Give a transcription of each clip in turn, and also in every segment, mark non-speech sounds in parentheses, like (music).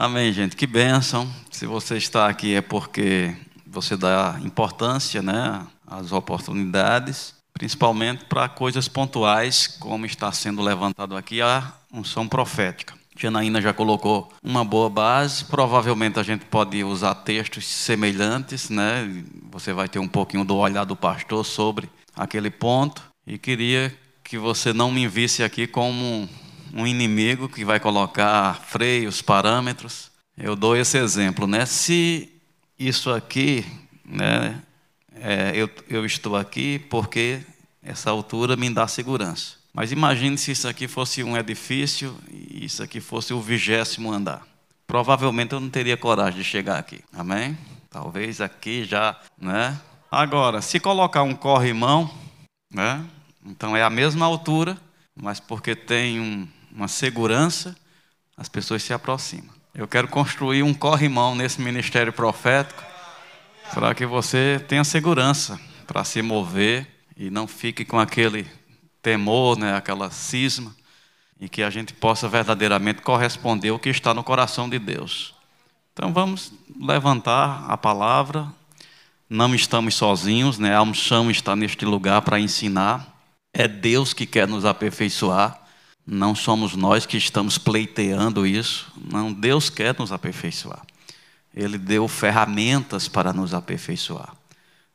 Amém, gente. Que bênção. Se você está aqui é porque você dá importância né, às oportunidades, principalmente para coisas pontuais, como está sendo levantado aqui a unção profética. Janaína já colocou uma boa base. Provavelmente a gente pode usar textos semelhantes, né? Você vai ter um pouquinho do olhar do pastor sobre aquele ponto. E queria que você não me visse aqui como um inimigo que vai colocar freios, parâmetros. Eu dou esse exemplo, né? Se isso aqui, né? É, eu, eu estou aqui porque essa altura me dá segurança. Mas imagine se isso aqui fosse um edifício e isso aqui fosse o vigésimo andar. Provavelmente eu não teria coragem de chegar aqui. Amém? Talvez aqui já, né? Agora, se colocar um corrimão, né? Então é a mesma altura, mas porque tem um, uma segurança, as pessoas se aproximam. Eu quero construir um corrimão nesse ministério profético para que você tenha segurança para se mover e não fique com aquele temor, né, aquela cisma, e que a gente possa verdadeiramente corresponder ao que está no coração de Deus. Então vamos levantar a palavra. Não estamos sozinhos, né? A unção está neste lugar para ensinar. É Deus que quer nos aperfeiçoar. Não somos nós que estamos pleiteando isso. Não, Deus quer nos aperfeiçoar. Ele deu ferramentas para nos aperfeiçoar.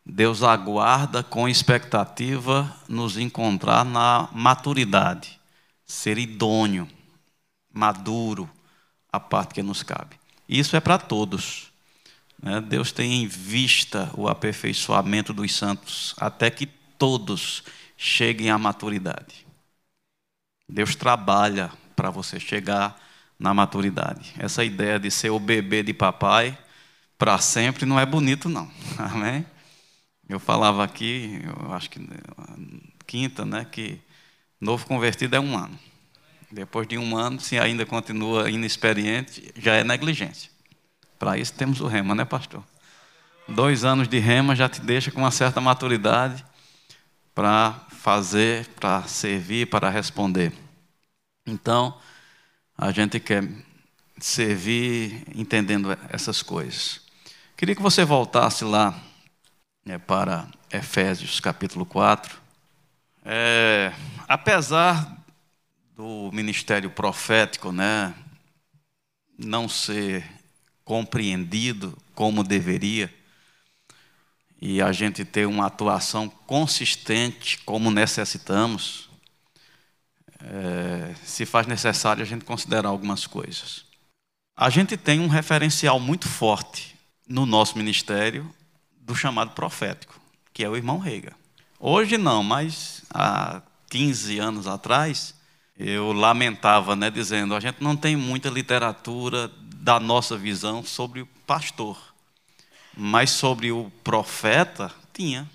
Deus aguarda com expectativa nos encontrar na maturidade, ser idôneo, maduro, a parte que nos cabe. Isso é para todos. Né? Deus tem em vista o aperfeiçoamento dos santos, até que todos cheguem à maturidade. Deus trabalha para você chegar na maturidade. Essa ideia de ser o bebê de papai para sempre não é bonito, não. (laughs) Amém? Eu falava aqui, eu acho que quinta, né, que novo convertido é um ano. Depois de um ano, se ainda continua inexperiente, já é negligência. Para isso temos o rema, né, pastor? Dois anos de rema já te deixa com uma certa maturidade para fazer, para servir, para responder. Então, a gente quer servir entendendo essas coisas. Queria que você voltasse lá né, para Efésios capítulo 4. É, apesar do ministério profético né, não ser compreendido como deveria, e a gente ter uma atuação consistente como necessitamos, é, se faz necessário a gente considerar algumas coisas. A gente tem um referencial muito forte no nosso ministério do chamado profético, que é o irmão Reiga. Hoje não, mas há 15 anos atrás, eu lamentava, né, dizendo: a gente não tem muita literatura da nossa visão sobre o pastor, mas sobre o profeta, tinha.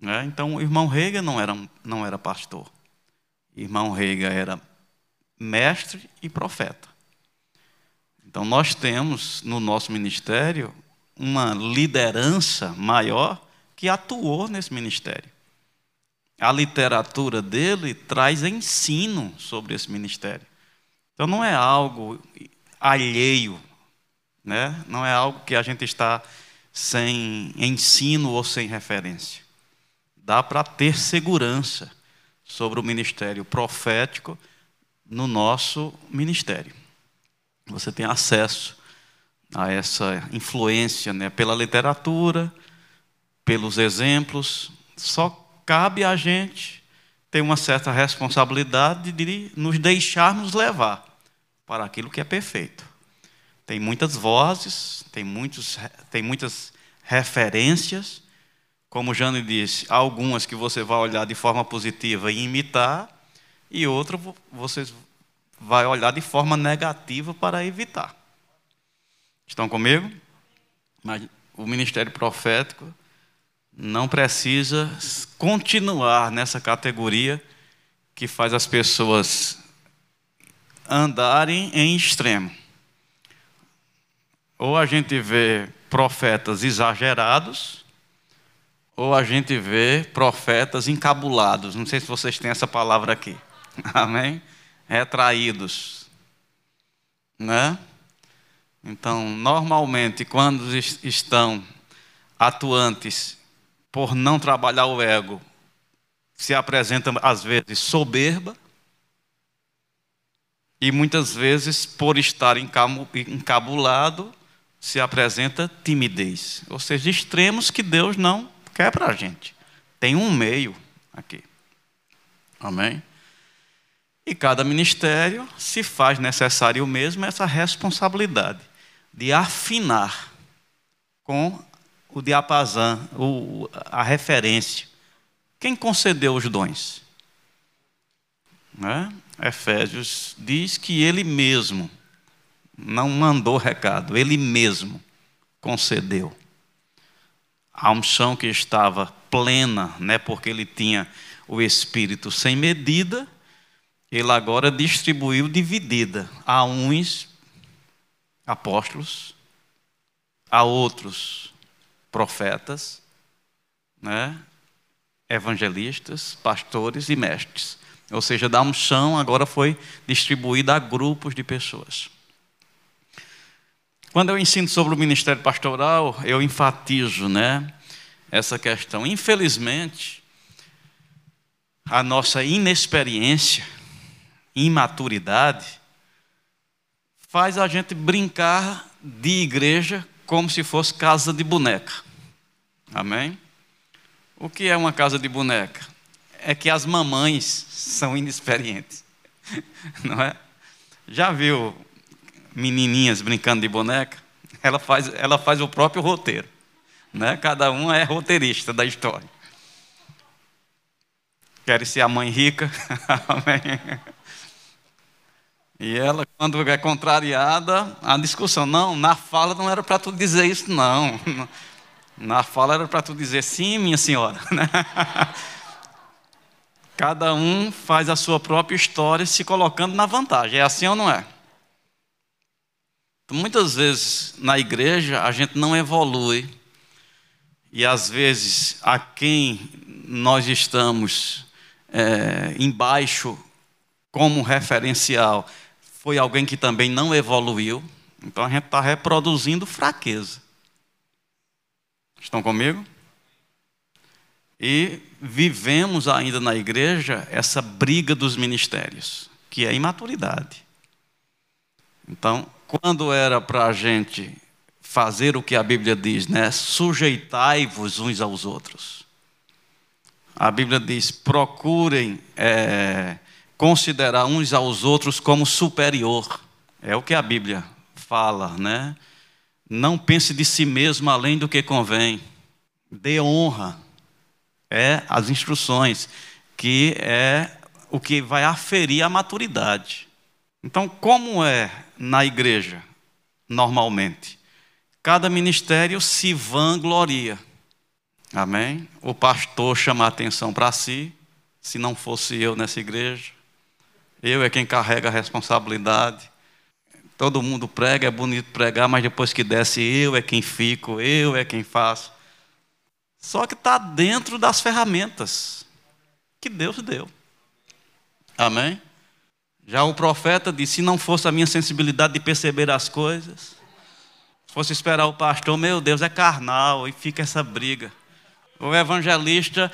Né? Então, o irmão Reiga não era, não era pastor. Irmão Reiga era mestre e profeta. Então, nós temos no nosso ministério uma liderança maior que atuou nesse ministério. A literatura dele traz ensino sobre esse ministério. Então não é algo alheio, né? não é algo que a gente está sem ensino ou sem referência. Dá para ter segurança sobre o ministério profético no nosso ministério. Você tem acesso a essa influência né, pela literatura, pelos exemplos. Só cabe a gente ter uma certa responsabilidade de nos deixarmos levar para aquilo que é perfeito. Tem muitas vozes, tem, muitos, tem muitas referências, como Jane disse, algumas que você vai olhar de forma positiva e imitar, e outras você vai olhar de forma negativa para evitar. Estão comigo? Mas o ministério profético não precisa continuar nessa categoria que faz as pessoas andarem em extremo. Ou a gente vê profetas exagerados, ou a gente vê profetas encabulados. Não sei se vocês têm essa palavra aqui. (laughs) Amém? Retraídos. Né? Então, normalmente, quando estão atuantes por não trabalhar o ego, se apresenta às vezes soberba e muitas vezes por estar encabulado se apresenta timidez, ou seja, extremos que Deus não quer para a gente. Tem um meio aqui. Amém? E cada ministério se faz necessário mesmo essa responsabilidade de afinar com o diapasão, o, a referência. Quem concedeu os dons? Né? Efésios diz que ele mesmo não mandou recado, ele mesmo concedeu. A unção que estava plena, né, porque ele tinha o Espírito sem medida, ele agora distribuiu dividida a uns apóstolos, a outros profetas, né? evangelistas, pastores e mestres. Ou seja, da unção agora foi distribuída a grupos de pessoas. Quando eu ensino sobre o ministério pastoral, eu enfatizo, né, essa questão. Infelizmente, a nossa inexperiência, imaturidade, faz a gente brincar de igreja como se fosse casa de boneca. Amém? O que é uma casa de boneca? É que as mamães são inexperientes. (laughs) Não é? Já viu menininhas brincando de boneca? Ela faz, ela faz o próprio roteiro. Né? Cada uma é roteirista da história. Quer ser a mãe rica? (laughs) Amém. E ela, quando é contrariada, a discussão, não, na fala não era para tu dizer isso, não. (laughs) Na fala era para tu dizer sim, minha senhora. (laughs) Cada um faz a sua própria história se colocando na vantagem. É assim ou não é? Muitas vezes na igreja a gente não evolui e às vezes a quem nós estamos é, embaixo como referencial foi alguém que também não evoluiu, então a gente está reproduzindo fraqueza. Estão comigo? E vivemos ainda na igreja essa briga dos ministérios, que é imaturidade. Então, quando era para a gente fazer o que a Bíblia diz, né? Sujeitai-vos uns aos outros. A Bíblia diz: procurem é, considerar uns aos outros como superior. É o que a Bíblia fala, né? Não pense de si mesmo além do que convém. Dê honra. É as instruções, que é o que vai aferir a maturidade. Então, como é na igreja, normalmente? Cada ministério se vangloria. Amém? O pastor chama a atenção para si. Se não fosse eu nessa igreja, eu é quem carrega a responsabilidade. Todo mundo prega, é bonito pregar, mas depois que desce, eu é quem fico, eu é quem faço. Só que está dentro das ferramentas que Deus deu. Amém? Já o profeta disse: se não fosse a minha sensibilidade de perceber as coisas, fosse esperar o pastor, meu Deus, é carnal, e fica essa briga. O evangelista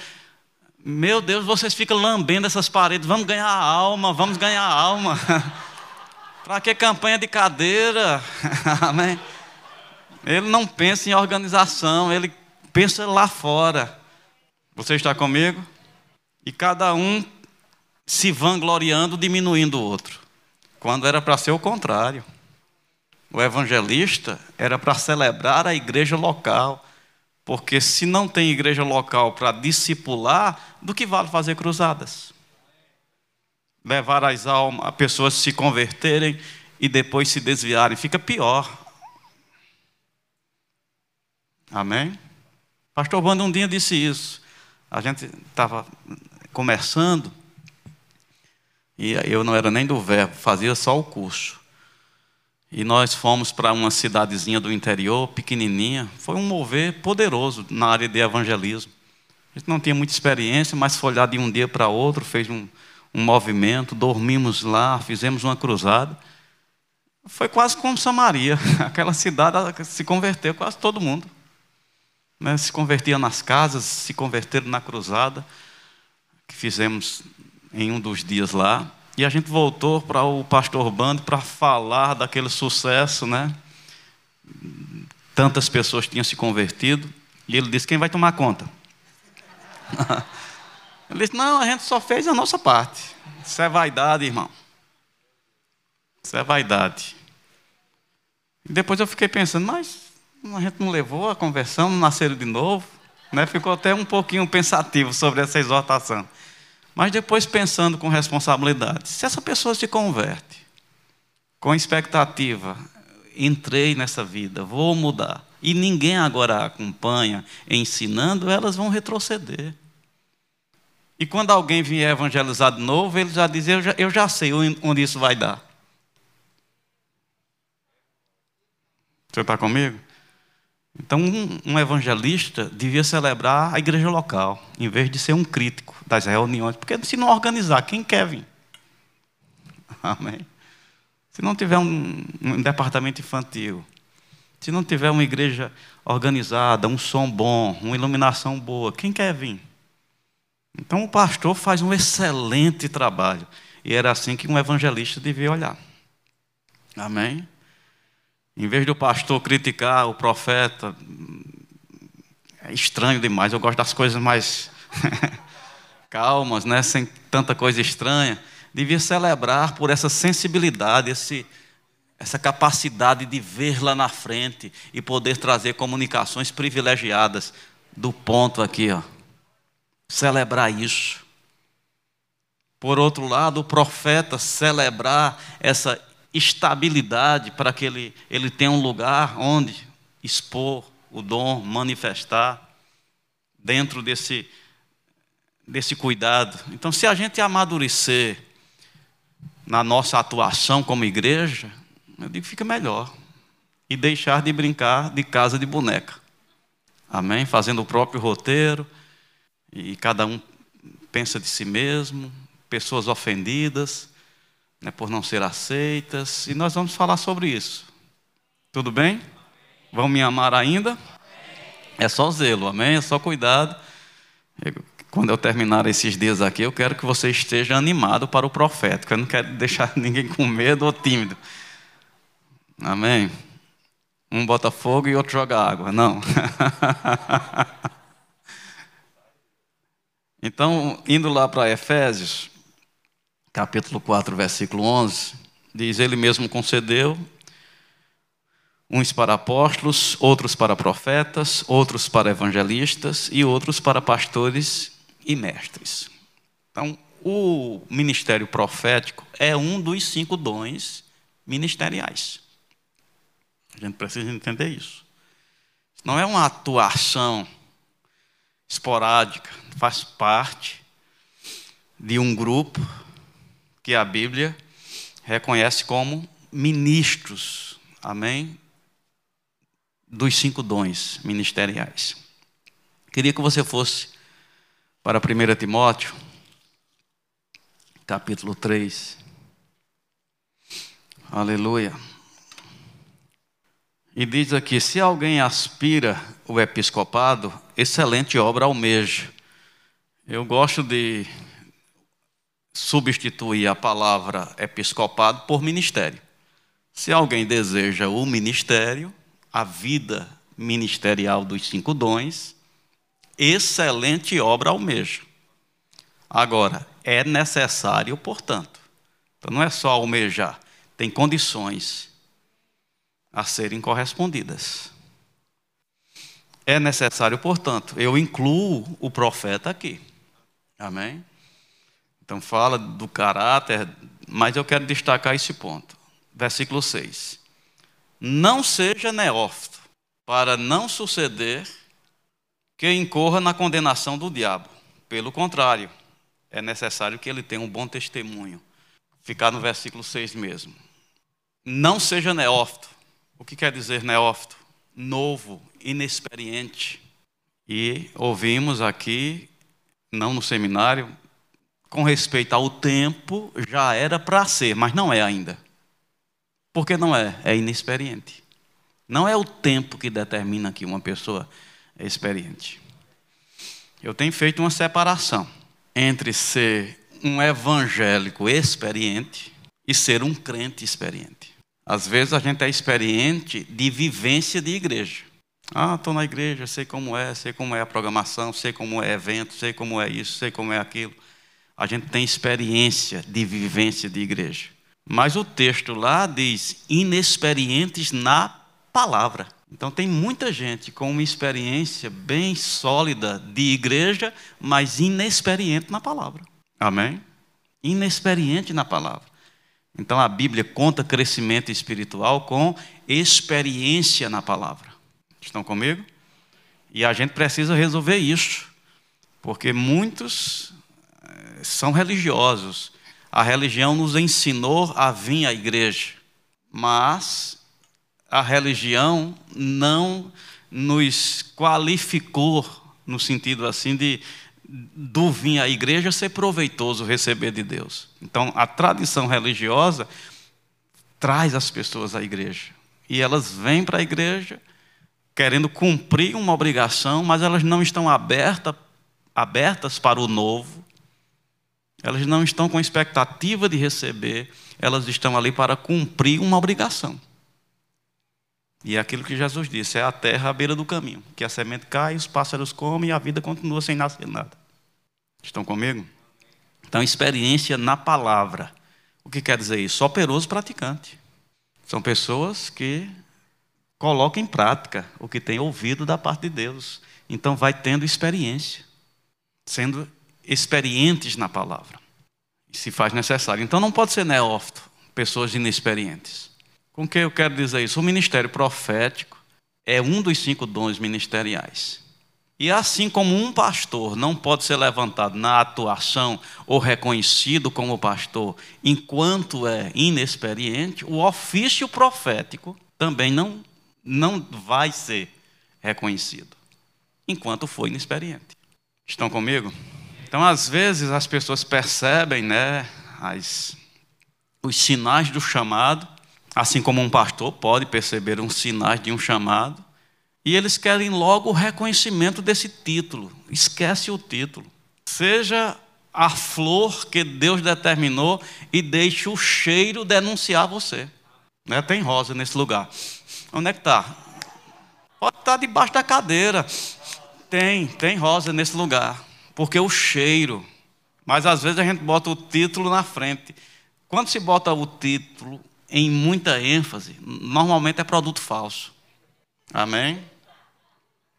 meu Deus, vocês ficam lambendo essas paredes, vamos ganhar alma, vamos ganhar alma. (laughs) Para que campanha de cadeira? (laughs) Amém? Ele não pensa em organização, ele pensa lá fora. Você está comigo? E cada um se vangloriando, diminuindo o outro. Quando era para ser o contrário. O evangelista era para celebrar a igreja local porque se não tem igreja local para discipular, do que vale fazer cruzadas? Levar as almas, a pessoas se converterem e depois se desviarem, fica pior. Amém? Pastor Bando um dia disse isso. A gente estava conversando, e eu não era nem do verbo, fazia só o curso. E nós fomos para uma cidadezinha do interior, pequenininha. Foi um mover poderoso na área de evangelismo. A gente não tinha muita experiência, mas foi olhar de um dia para outro, fez um, um movimento, dormimos lá, fizemos uma cruzada. Foi quase como Samaria. (laughs) Aquela cidade se converteu quase todo mundo. Né? Se convertia nas casas, se converteram na cruzada, que fizemos em um dos dias lá. E a gente voltou para o pastor Bando para falar daquele sucesso, né? Tantas pessoas tinham se convertido. E ele disse: Quem vai tomar conta? (laughs) ele disse: Não, a gente só fez a nossa parte. Isso é vaidade, irmão. Isso é vaidade. E depois eu fiquei pensando: Mas a gente não levou a conversão, não nasceram de novo? Né? Ficou até um pouquinho pensativo sobre essa exortação. Mas depois pensando com responsabilidade, se essa pessoa se converte com expectativa, entrei nessa vida, vou mudar, e ninguém agora acompanha ensinando, elas vão retroceder. E quando alguém vier evangelizar de novo, ele já diz: Eu já, eu já sei onde isso vai dar. Você está comigo? Então, um, evangelista devia celebrar a igreja local, em vez de ser um crítico das reuniões, porque se não organizar, quem quer vir? (laughs) Amém. Se não tiver um, um departamento infantil, se não tiver uma igreja organizada, um som bom, uma iluminação boa, quem quer vir? Então o pastor faz um excelente trabalho. E era assim que um evangelista devia olhar. Amém? Em vez do pastor criticar o profeta, é estranho demais. Eu gosto das coisas mais (laughs) calmas, né? sem tanta coisa estranha. Devia celebrar por essa sensibilidade, esse, essa capacidade de ver lá na frente e poder trazer comunicações privilegiadas do ponto aqui, ó. Celebrar isso. Por outro lado, o profeta celebrar essa estabilidade para que ele, ele tenha um lugar onde expor o dom, manifestar dentro desse, desse cuidado. Então, se a gente amadurecer na nossa atuação como igreja, eu digo fica melhor. E deixar de brincar de casa de boneca. Amém? Fazendo o próprio roteiro, e cada um pensa de si mesmo, pessoas ofendidas né, por não ser aceitas, e nós vamos falar sobre isso. Tudo bem? Vão me amar ainda? É só zelo, amém? É só cuidado. Quando eu terminar esses dias aqui, eu quero que você esteja animado para o profético. Eu não quero deixar (laughs) ninguém com medo ou tímido. Amém? Um bota fogo e outro joga água. Não. (laughs) então, indo lá para Efésios, capítulo 4, versículo 11, diz: Ele mesmo concedeu uns para apóstolos, outros para profetas, outros para evangelistas e outros para pastores e mestres. Então, o ministério profético é um dos cinco dons ministeriais. A gente precisa entender isso. Não é uma atuação esporádica, faz parte de um grupo que a Bíblia reconhece como ministros, amém? Dos cinco dons ministeriais. Queria que você fosse para 1 Timóteo, capítulo 3. Aleluia. E diz aqui: se alguém aspira o episcopado, excelente obra almeja. Eu gosto de substituir a palavra episcopado por ministério. Se alguém deseja o ministério, a vida ministerial dos cinco dons, excelente obra almeja. Agora, é necessário, portanto, então não é só almejar, tem condições a serem correspondidas. É necessário, portanto, eu incluo o profeta aqui. Amém? Então fala do caráter, mas eu quero destacar esse ponto. Versículo 6. Não seja neófito, para não suceder que incorra na condenação do diabo. Pelo contrário, é necessário que ele tenha um bom testemunho. Ficar no versículo 6 mesmo. Não seja neófito. O que quer dizer neófito? Novo, inexperiente. E ouvimos aqui, não no seminário, com respeito ao tempo, já era para ser, mas não é ainda. Porque não é, é inexperiente. Não é o tempo que determina que uma pessoa é experiente. Eu tenho feito uma separação entre ser um evangélico experiente e ser um crente experiente. Às vezes a gente é experiente de vivência de igreja. Ah, estou na igreja, sei como é, sei como é a programação, sei como é evento, sei como é isso, sei como é aquilo. A gente tem experiência de vivência de igreja. Mas o texto lá diz inexperientes na palavra. Então tem muita gente com uma experiência bem sólida de igreja, mas inexperiente na palavra. Amém? Inexperiente na palavra. Então a Bíblia conta crescimento espiritual com experiência na palavra. Estão comigo? E a gente precisa resolver isso, porque muitos são religiosos. A religião nos ensinou a vir à igreja, mas a religião não nos qualificou no sentido assim de do vir à igreja ser proveitoso receber de Deus. Então, a tradição religiosa traz as pessoas à igreja. E elas vêm para a igreja querendo cumprir uma obrigação, mas elas não estão aberta, abertas para o novo. Elas não estão com expectativa de receber, elas estão ali para cumprir uma obrigação. E é aquilo que Jesus disse: é a terra à beira do caminho, que a semente cai, os pássaros comem e a vida continua sem nascer nada. Estão comigo? Então, experiência na palavra. O que quer dizer isso? Operoso praticante. São pessoas que colocam em prática o que têm ouvido da parte de Deus. Então, vai tendo experiência, sendo experientes na palavra. Se faz necessário. Então, não pode ser neófito, pessoas inexperientes. Com que eu quero dizer isso? O ministério profético é um dos cinco dons ministeriais. E assim como um pastor não pode ser levantado na atuação ou reconhecido como pastor enquanto é inexperiente, o ofício profético também não, não vai ser reconhecido enquanto for inexperiente. Estão comigo? Então, às vezes, as pessoas percebem né, as, os sinais do chamado Assim como um pastor pode perceber uns sinais de um chamado, e eles querem logo o reconhecimento desse título. Esquece o título. Seja a flor que Deus determinou e deixe o cheiro denunciar você. Né? Tem rosa nesse lugar. Onde é que está? Pode estar tá debaixo da cadeira. Tem, tem rosa nesse lugar. Porque o cheiro. Mas às vezes a gente bota o título na frente. Quando se bota o título em muita ênfase, normalmente é produto falso. Amém?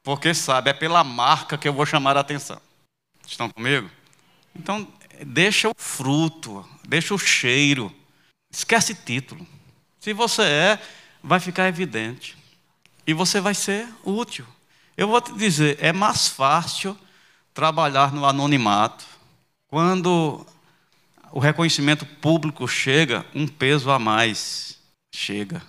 Porque sabe, é pela marca que eu vou chamar a atenção. Estão comigo? Então, deixa o fruto, deixa o cheiro. Esquece título. Se você é, vai ficar evidente. E você vai ser útil. Eu vou te dizer, é mais fácil trabalhar no anonimato quando o reconhecimento público chega, um peso a mais chega.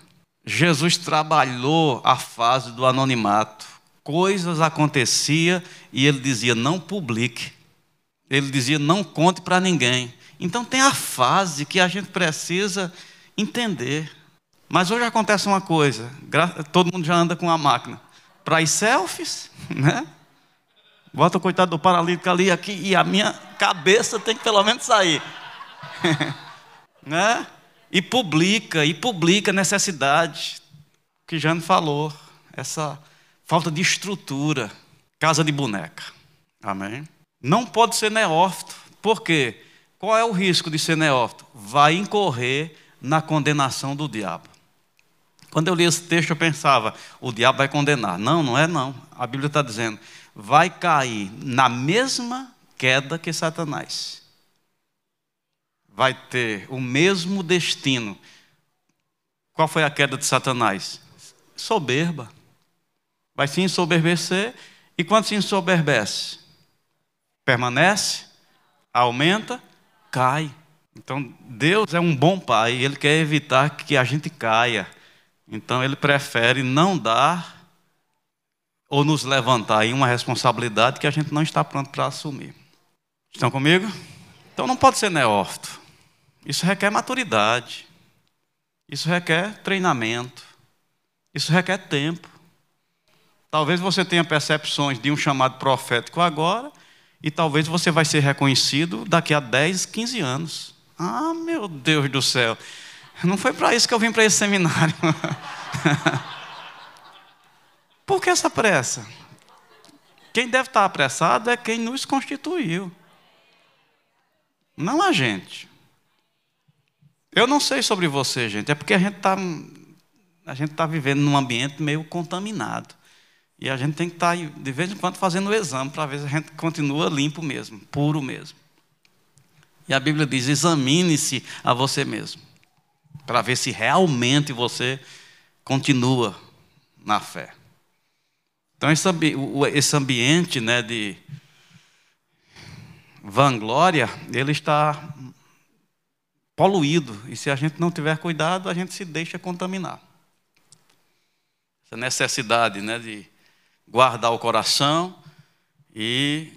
Jesus trabalhou a fase do anonimato. Coisas aconteciam e ele dizia: não publique. Ele dizia: não conte para ninguém. Então tem a fase que a gente precisa entender. Mas hoje acontece uma coisa: todo mundo já anda com a máquina. Para as selfies, (laughs) né? Bota o coitado do paralítico ali aqui e a minha cabeça tem que pelo menos sair. (laughs) né? E publica, e publica necessidade, que Jane falou, essa falta de estrutura, casa de boneca. Amém? Não pode ser neófito. Por quê? Qual é o risco de ser neófito? Vai incorrer na condenação do diabo. Quando eu li esse texto, eu pensava, o diabo vai condenar. Não, não é não. A Bíblia está dizendo, vai cair na mesma queda que Satanás vai ter o mesmo destino. Qual foi a queda de Satanás? Soberba. Vai se ensoberbecer, e quando se ensoberbece, permanece, aumenta, cai. Então, Deus é um bom pai, ele quer evitar que a gente caia. Então, ele prefere não dar ou nos levantar em uma responsabilidade que a gente não está pronto para assumir. Estão comigo? Então, não pode ser neófito. Isso requer maturidade. Isso requer treinamento. Isso requer tempo. Talvez você tenha percepções de um chamado profético agora, e talvez você vai ser reconhecido daqui a 10, 15 anos. Ah, meu Deus do céu. Não foi para isso que eu vim para esse seminário. (laughs) Por que essa pressa? Quem deve estar apressado é quem nos constituiu. Não a gente. Eu não sei sobre você, gente. É porque a gente está a gente está vivendo num ambiente meio contaminado. E a gente tem que estar, tá, de vez em quando, fazendo o exame para ver se a gente continua limpo mesmo, puro mesmo. E a Bíblia diz: examine-se a você mesmo, para ver se realmente você continua na fé. Então, esse ambiente né, de vanglória, ele está poluído. E se a gente não tiver cuidado, a gente se deixa contaminar. Essa necessidade né, de guardar o coração e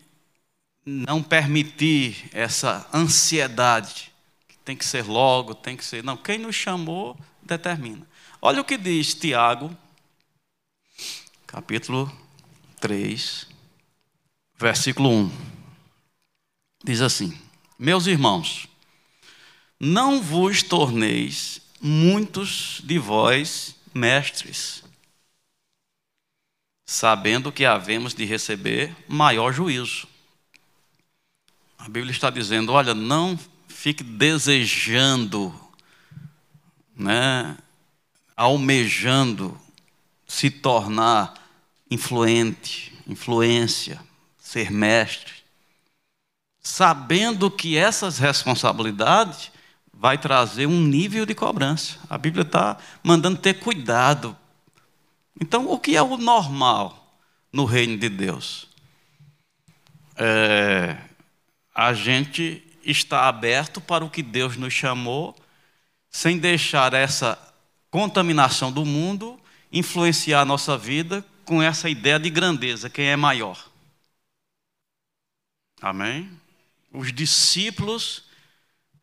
não permitir essa ansiedade, que tem que ser logo, tem que ser. Não, quem nos chamou determina. Olha o que diz Tiago, capítulo 3, versículo 1. Diz assim: Meus irmãos, não vos torneis muitos de vós mestres, sabendo que havemos de receber maior juízo. A Bíblia está dizendo: olha, não fique desejando, né, almejando se tornar influente, influência, ser mestre, sabendo que essas responsabilidades vai trazer um nível de cobrança. A Bíblia está mandando ter cuidado então, o que é o normal no reino de Deus? É, a gente está aberto para o que Deus nos chamou, sem deixar essa contaminação do mundo influenciar a nossa vida com essa ideia de grandeza, quem é maior. Amém? Os discípulos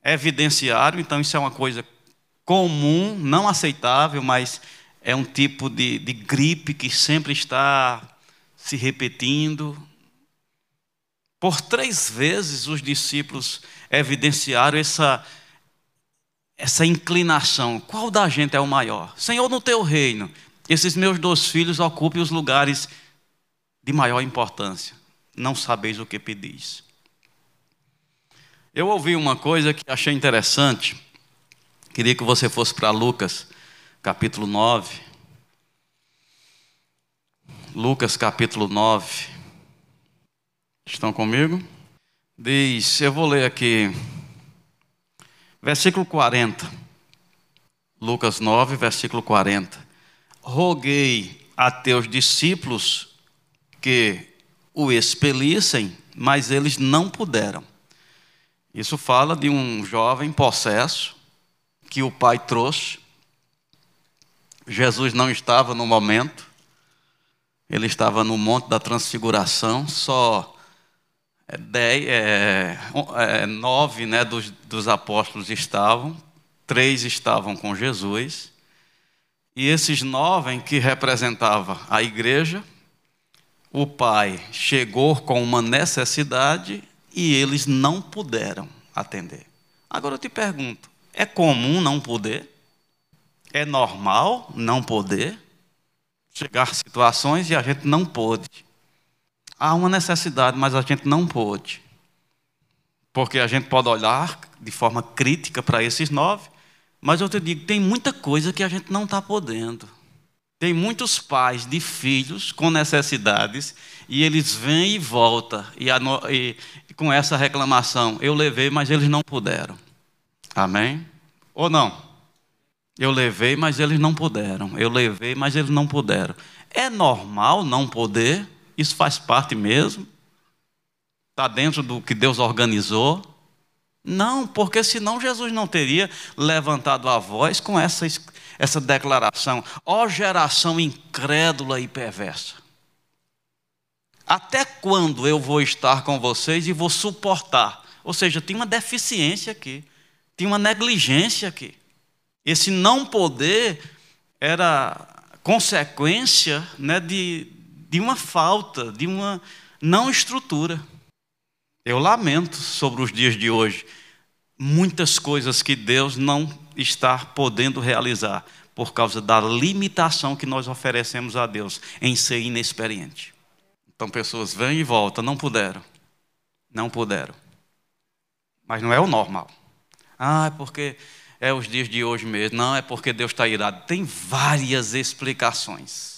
evidenciaram, então isso é uma coisa comum, não aceitável, mas é um tipo de, de gripe que sempre está se repetindo. Por três vezes os discípulos evidenciaram essa, essa inclinação. Qual da gente é o maior? Senhor, no teu reino, esses meus dois filhos ocupem os lugares de maior importância. Não sabeis o que pedis. Eu ouvi uma coisa que achei interessante. Queria que você fosse para Lucas, capítulo 9. Lucas, capítulo 9. Estão comigo? Diz, eu vou ler aqui, versículo 40. Lucas 9, versículo 40. Roguei a teus discípulos que o expelissem, mas eles não puderam. Isso fala de um jovem possesso que o pai trouxe Jesus não estava no momento, ele estava no Monte da Transfiguração, só é, dez, é, é, nove né, dos, dos apóstolos estavam, três estavam com Jesus, e esses nove que representavam a igreja, o pai chegou com uma necessidade e eles não puderam atender. Agora eu te pergunto: é comum não poder? É normal não poder chegar situações e a gente não pôde. Há uma necessidade, mas a gente não pôde. Porque a gente pode olhar de forma crítica para esses nove, mas eu te digo, tem muita coisa que a gente não está podendo. Tem muitos pais de filhos com necessidades e eles vêm e voltam e, e, com essa reclamação, eu levei, mas eles não puderam. Amém? Ou não? Eu levei, mas eles não puderam. Eu levei, mas eles não puderam. É normal não poder? Isso faz parte mesmo? Está dentro do que Deus organizou? Não, porque senão Jesus não teria levantado a voz com essa, essa declaração: ó oh, geração incrédula e perversa. Até quando eu vou estar com vocês e vou suportar? Ou seja, tem uma deficiência aqui, tem uma negligência aqui. Esse não poder era consequência né, de, de uma falta, de uma não estrutura. Eu lamento sobre os dias de hoje muitas coisas que Deus não está podendo realizar por causa da limitação que nós oferecemos a Deus em ser inexperiente. Então pessoas vêm e voltam, não puderam. Não puderam. Mas não é o normal. Ah, é porque é os dias de hoje mesmo. Não, é porque Deus está irado. Tem várias explicações.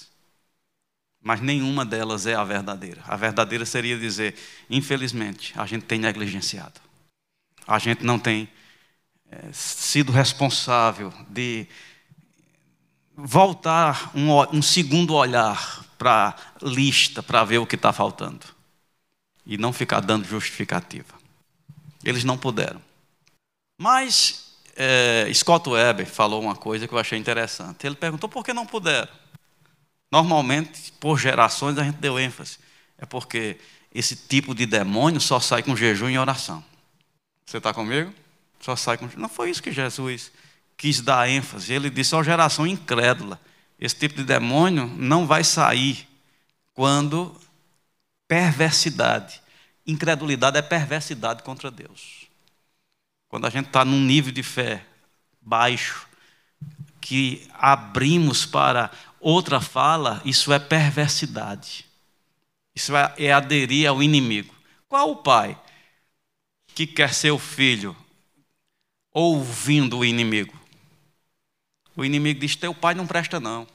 Mas nenhuma delas é a verdadeira. A verdadeira seria dizer: infelizmente, a gente tem negligenciado. A gente não tem é, sido responsável de voltar um, um segundo olhar para a lista, para ver o que está faltando. E não ficar dando justificativa. Eles não puderam. Mas é, Scott Weber falou uma coisa que eu achei interessante. Ele perguntou por que não puderam. Normalmente, por gerações, a gente deu ênfase. É porque esse tipo de demônio só sai com jejum e oração. Você está comigo? Só sai com. Não foi isso que Jesus quis dar ênfase. Ele disse: ó, geração incrédula. Esse tipo de demônio não vai sair quando perversidade. Incredulidade é perversidade contra Deus. Quando a gente está num nível de fé baixo, que abrimos para outra fala, isso é perversidade. Isso é, é aderir ao inimigo. Qual o pai que quer ser o filho ouvindo o inimigo? O inimigo diz: Teu pai não presta, não.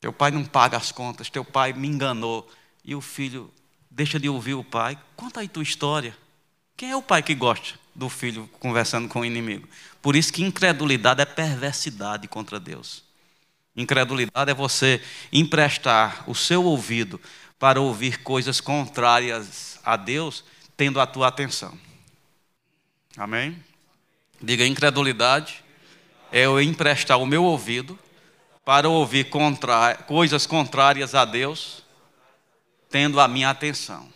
Teu pai não paga as contas, teu pai me enganou. E o filho deixa de ouvir o pai. Conta aí tua história. Quem é o pai que gosta do filho conversando com o inimigo? Por isso que incredulidade é perversidade contra Deus. Incredulidade é você emprestar o seu ouvido para ouvir coisas contrárias a Deus, tendo a tua atenção. Amém? Diga incredulidade é eu emprestar o meu ouvido para ouvir contra... coisas contrárias a Deus, tendo a minha atenção.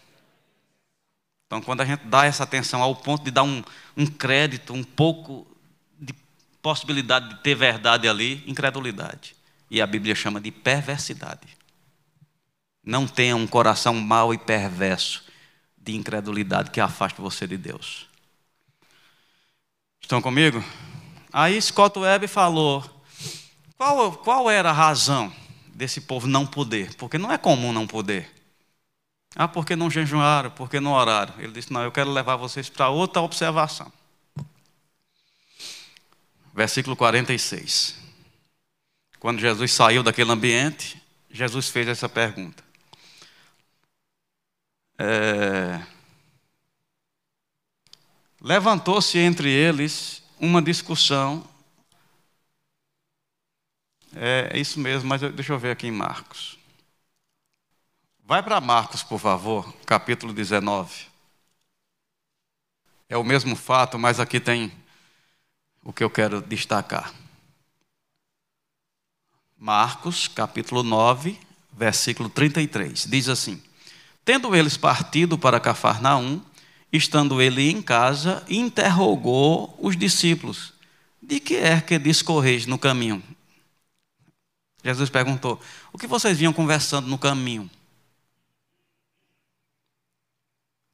Então, quando a gente dá essa atenção ao ponto de dar um, um crédito, um pouco de possibilidade de ter verdade ali, incredulidade. E a Bíblia chama de perversidade. Não tenha um coração mau e perverso de incredulidade que afaste você de Deus. Estão comigo? Aí Scott Webb falou: qual, qual era a razão desse povo não poder? Porque não é comum não poder. Ah, porque não jejuaram, porque não oraram. Ele disse: Não, eu quero levar vocês para outra observação. Versículo 46. Quando Jesus saiu daquele ambiente, Jesus fez essa pergunta. É... Levantou-se entre eles uma discussão. É, é isso mesmo, mas eu, deixa eu ver aqui em Marcos. Vai para Marcos, por favor, capítulo 19. É o mesmo fato, mas aqui tem o que eu quero destacar. Marcos, capítulo 9, versículo 33. Diz assim: Tendo eles partido para Cafarnaum, estando ele em casa, interrogou os discípulos: De que é que discorreis no caminho? Jesus perguntou: O que vocês vinham conversando no caminho?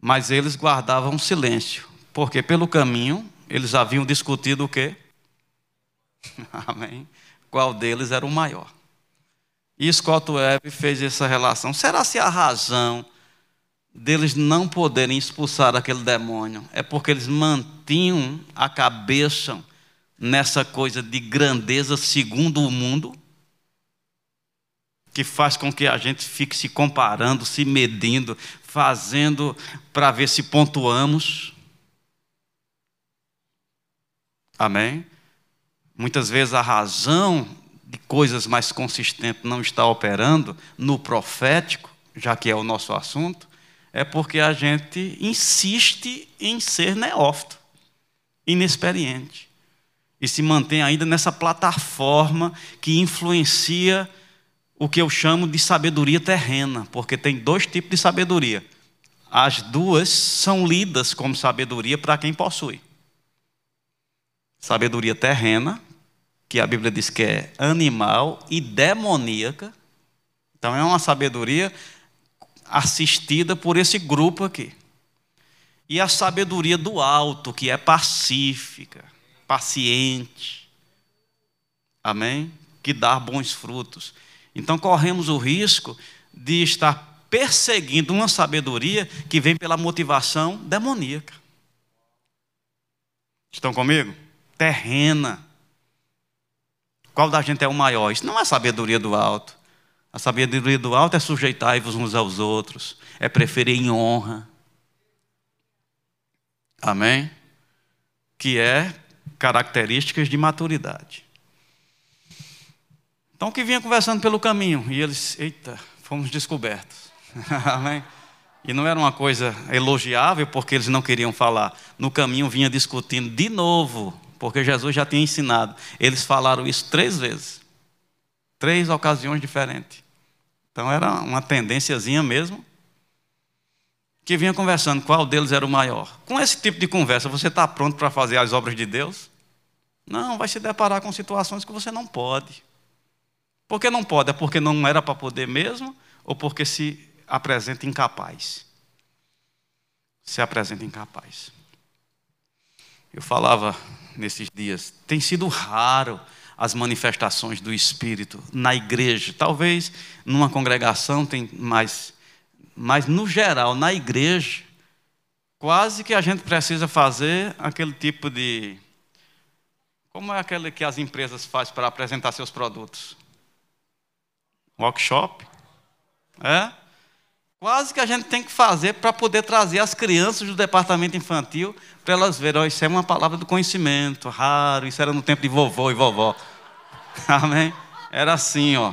Mas eles guardavam silêncio, porque pelo caminho eles haviam discutido o quê? (laughs) Amém. Qual deles era o maior? E Scott Webb fez essa relação. Será se a razão deles não poderem expulsar aquele demônio é porque eles mantinham a cabeça nessa coisa de grandeza segundo o mundo, que faz com que a gente fique se comparando, se medindo, fazendo para ver se pontuamos. Amém? Muitas vezes a razão de coisas mais consistentes não está operando no profético, já que é o nosso assunto, é porque a gente insiste em ser neófito, inexperiente. E se mantém ainda nessa plataforma que influencia o que eu chamo de sabedoria terrena, porque tem dois tipos de sabedoria. As duas são lidas como sabedoria para quem possui. sabedoria terrena, que a Bíblia diz que é animal e demoníaca. Então é uma sabedoria assistida por esse grupo aqui. E a sabedoria do alto, que é pacífica, paciente. Amém? Que dá bons frutos. Então corremos o risco de estar perseguindo uma sabedoria que vem pela motivação demoníaca. Estão comigo? Terrena. Qual da gente é o maior? Isso não é sabedoria do alto. A sabedoria do alto é sujeitar-vos uns aos outros, é preferir em honra. Amém? Que é características de maturidade. Então, que vinha conversando pelo caminho, e eles, eita, fomos descobertos. (laughs) Amém? E não era uma coisa elogiável, porque eles não queriam falar. No caminho vinha discutindo de novo, porque Jesus já tinha ensinado. Eles falaram isso três vezes. Três ocasiões diferentes. Então era uma tendênciazinha mesmo. Que vinha conversando qual deles era o maior. Com esse tipo de conversa, você está pronto para fazer as obras de Deus? Não, vai se deparar com situações que você não pode. Por que não pode? É porque não era para poder mesmo? Ou porque se apresenta incapaz? Se apresenta incapaz. Eu falava nesses dias, tem sido raro as manifestações do Espírito na igreja. Talvez numa congregação tem mais, mas no geral, na igreja, quase que a gente precisa fazer aquele tipo de como é aquele que as empresas fazem para apresentar seus produtos? Workshop? É? Quase que a gente tem que fazer para poder trazer as crianças do departamento infantil para elas verem, oh, isso é uma palavra do conhecimento, raro, isso era no tempo de vovô e vovó. (laughs) Amém? Era assim, ó.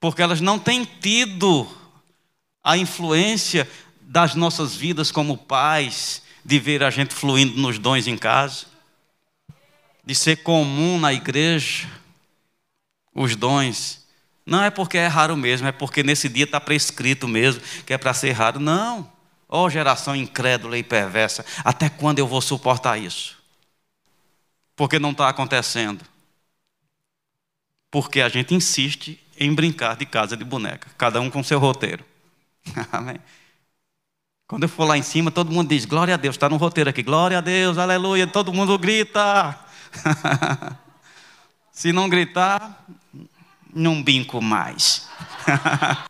Porque elas não têm tido a influência das nossas vidas como pais, de ver a gente fluindo nos dons em casa de ser comum na igreja os dons. Não é porque é raro mesmo, é porque nesse dia está prescrito mesmo, que é para ser raro. Não. Ó oh, geração incrédula e perversa, até quando eu vou suportar isso? Porque não está acontecendo. Porque a gente insiste em brincar de casa de boneca, cada um com seu roteiro. (laughs) Amém. Quando eu for lá em cima, todo mundo diz: Glória a Deus, está no roteiro aqui, glória a Deus, aleluia, todo mundo grita. (laughs) Se não gritar, não binco mais. (laughs)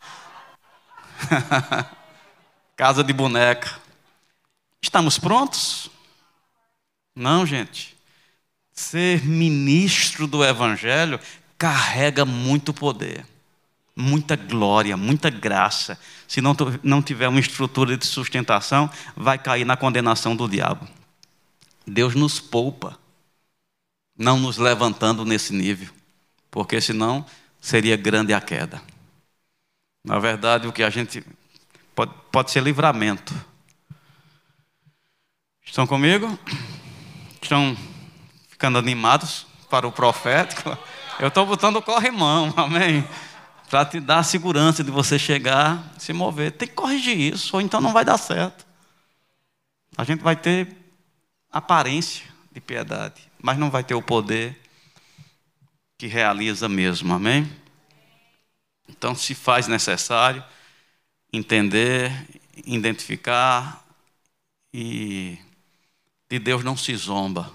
Casa de boneca. Estamos prontos? Não, gente. Ser ministro do Evangelho carrega muito poder, muita glória, muita graça. Se não, não tiver uma estrutura de sustentação, vai cair na condenação do diabo. Deus nos poupa não nos levantando nesse nível, porque senão seria grande a queda. Na verdade, o que a gente pode, pode ser livramento. Estão comigo? Estão ficando animados para o profético? Eu estou botando o corre-mão, (laughs) amém? Para te dar a segurança de você chegar, se mover. Tem que corrigir isso, ou então não vai dar certo. A gente vai ter aparência de piedade mas não vai ter o poder que realiza mesmo, amém? Então, se faz necessário entender, identificar e de Deus não se zomba.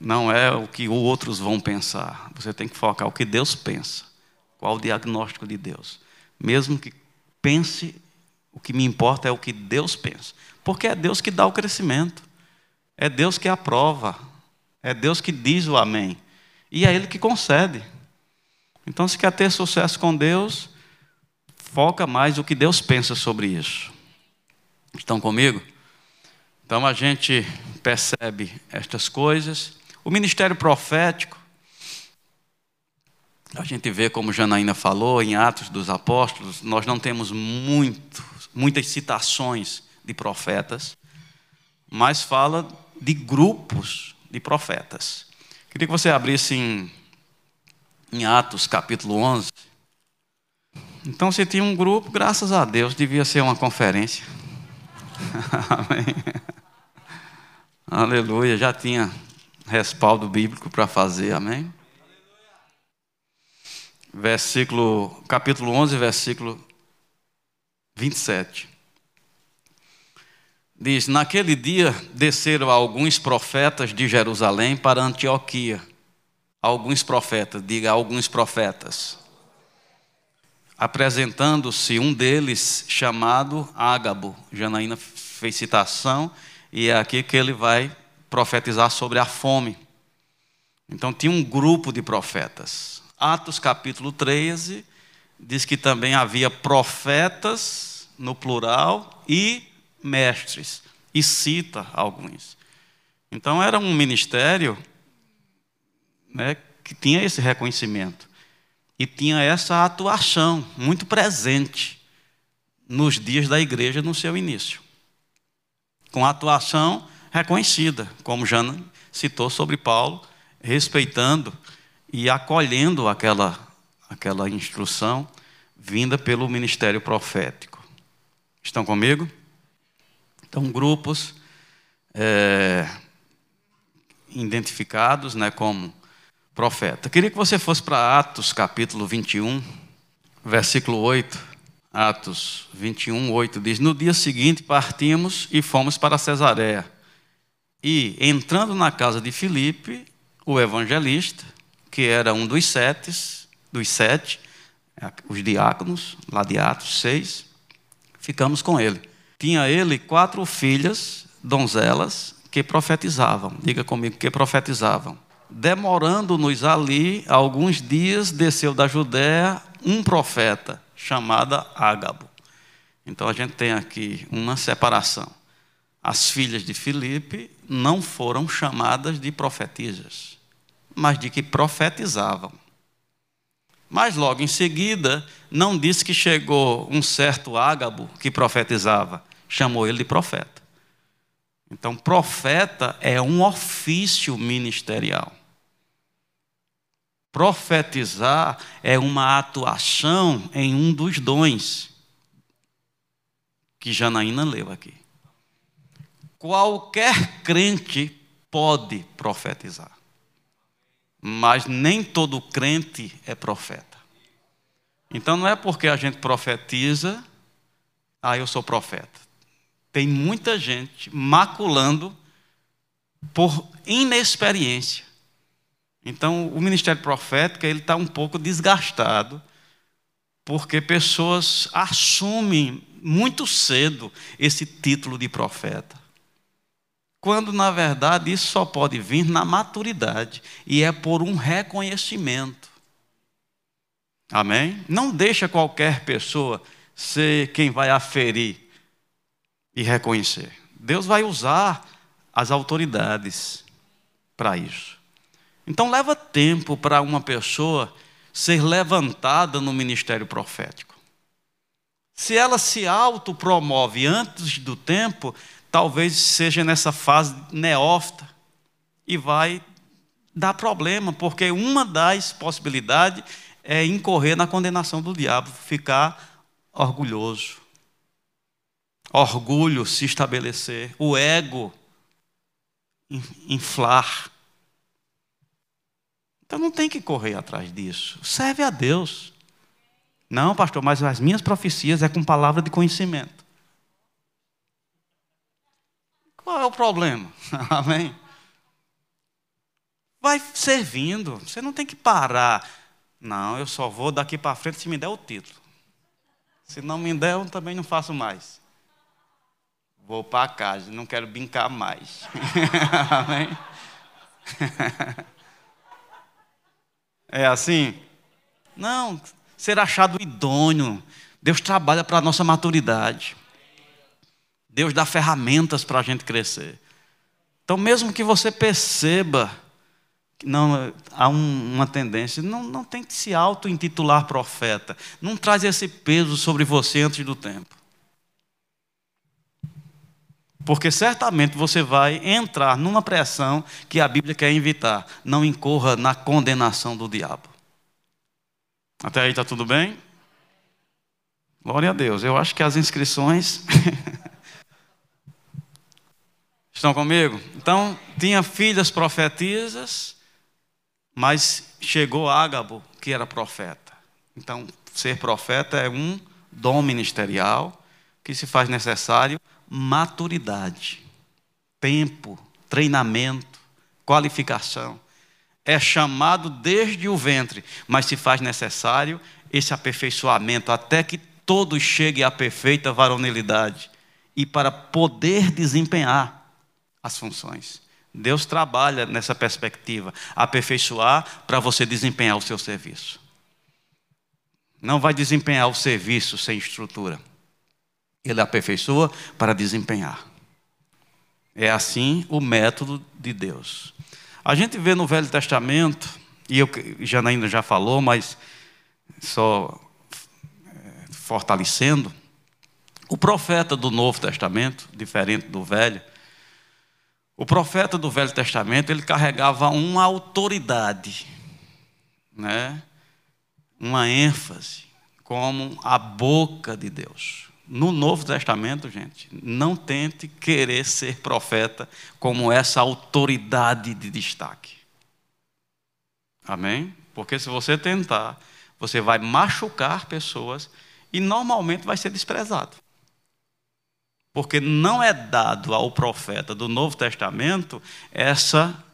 Não é o que outros vão pensar. Você tem que focar o que Deus pensa. Qual o diagnóstico de Deus? Mesmo que pense, o que me importa é o que Deus pensa. Porque é Deus que dá o crescimento. É Deus que aprova. É Deus que diz o amém. E é Ele que concede. Então, se quer ter sucesso com Deus, foca mais o que Deus pensa sobre isso. Estão comigo? Então a gente percebe estas coisas. O ministério profético, a gente vê como Janaína falou em Atos dos Apóstolos, nós não temos muito, muitas citações de profetas, mas fala de grupos de profetas. Queria que você abrisse em, em Atos capítulo 11. Então, se tinha um grupo, graças a Deus, devia ser uma conferência. (laughs) Amém. Aleluia, já tinha respaldo bíblico para fazer, amém? Versículo, capítulo 11, versículo 27. Diz: Naquele dia desceram alguns profetas de Jerusalém para Antioquia. Alguns profetas, diga alguns profetas. Apresentando-se um deles chamado Ágabo. Janaína fez citação e é aqui que ele vai profetizar sobre a fome. Então tinha um grupo de profetas. Atos capítulo 13 diz que também havia profetas no plural e mestres, e cita alguns. Então era um ministério né, que tinha esse reconhecimento e tinha essa atuação muito presente nos dias da igreja no seu início com atuação reconhecida, como Jana citou sobre Paulo, respeitando e acolhendo aquela, aquela instrução vinda pelo ministério profético. Estão comigo? Então, grupos é, identificados né, como profeta. Queria que você fosse para Atos capítulo 21, versículo 8. Atos 21, 8 diz: No dia seguinte partimos e fomos para Cesareia. E, entrando na casa de Filipe, o evangelista, que era um dos sete, dos sete, os diáconos, lá de Atos 6, ficamos com ele. Tinha ele quatro filhas, donzelas, que profetizavam. Diga comigo, que profetizavam. Demorando-nos ali alguns dias, desceu da Judéia um profeta chamada Ágabo. Então a gente tem aqui uma separação. As filhas de Filipe não foram chamadas de profetisas, mas de que profetizavam. Mas logo em seguida, não disse que chegou um certo Ágabo que profetizava, chamou ele de profeta. Então, profeta é um ofício ministerial. Profetizar é uma atuação em um dos dons que Janaína leu aqui. Qualquer crente pode profetizar, mas nem todo crente é profeta. Então não é porque a gente profetiza, ah, eu sou profeta. Tem muita gente maculando por inexperiência. Então, o ministério profético ele está um pouco desgastado, porque pessoas assumem muito cedo esse título de profeta. Quando, na verdade, isso só pode vir na maturidade, e é por um reconhecimento. Amém? Não deixa qualquer pessoa ser quem vai aferir e reconhecer. Deus vai usar as autoridades para isso. Então leva tempo para uma pessoa ser levantada no ministério profético. Se ela se autopromove antes do tempo, talvez seja nessa fase neófita e vai dar problema, porque uma das possibilidades é incorrer na condenação do diabo, ficar orgulhoso. Orgulho se estabelecer, o ego inflar. Então não tem que correr atrás disso. Serve a Deus. Não, pastor, mas as minhas profecias é com palavra de conhecimento. Qual é o problema? (laughs) Amém? Vai servindo. Você não tem que parar. Não, eu só vou daqui para frente se me der o título. Se não me der, eu também não faço mais. Vou para casa, não quero brincar mais. (laughs) Amém? (laughs) É assim? Não, ser achado idôneo. Deus trabalha para a nossa maturidade. Deus dá ferramentas para a gente crescer. Então, mesmo que você perceba que não há um, uma tendência, não, não tem que se auto-intitular profeta. Não traz esse peso sobre você antes do tempo. Porque certamente você vai entrar numa pressão que a Bíblia quer evitar. Não incorra na condenação do diabo. Até aí está tudo bem? Glória a Deus. Eu acho que as inscrições (laughs) Estão comigo? Então, tinha filhas profetisas, mas chegou Ágabo, que era profeta. Então, ser profeta é um dom ministerial que se faz necessário maturidade, tempo, treinamento, qualificação. É chamado desde o ventre, mas se faz necessário esse aperfeiçoamento até que todos cheguem à perfeita varonilidade e para poder desempenhar as funções. Deus trabalha nessa perspectiva, aperfeiçoar para você desempenhar o seu serviço. Não vai desempenhar o serviço sem estrutura. Ele aperfeiçoa para desempenhar. É assim o método de Deus. A gente vê no Velho Testamento, e eu, Janaína já falou, mas só é, fortalecendo, o profeta do Novo Testamento, diferente do Velho, o profeta do Velho Testamento, ele carregava uma autoridade, né? uma ênfase, como a boca de Deus. No Novo Testamento, gente, não tente querer ser profeta como essa autoridade de destaque. Amém? Porque se você tentar, você vai machucar pessoas e normalmente vai ser desprezado. Porque não é dado ao profeta do Novo Testamento essa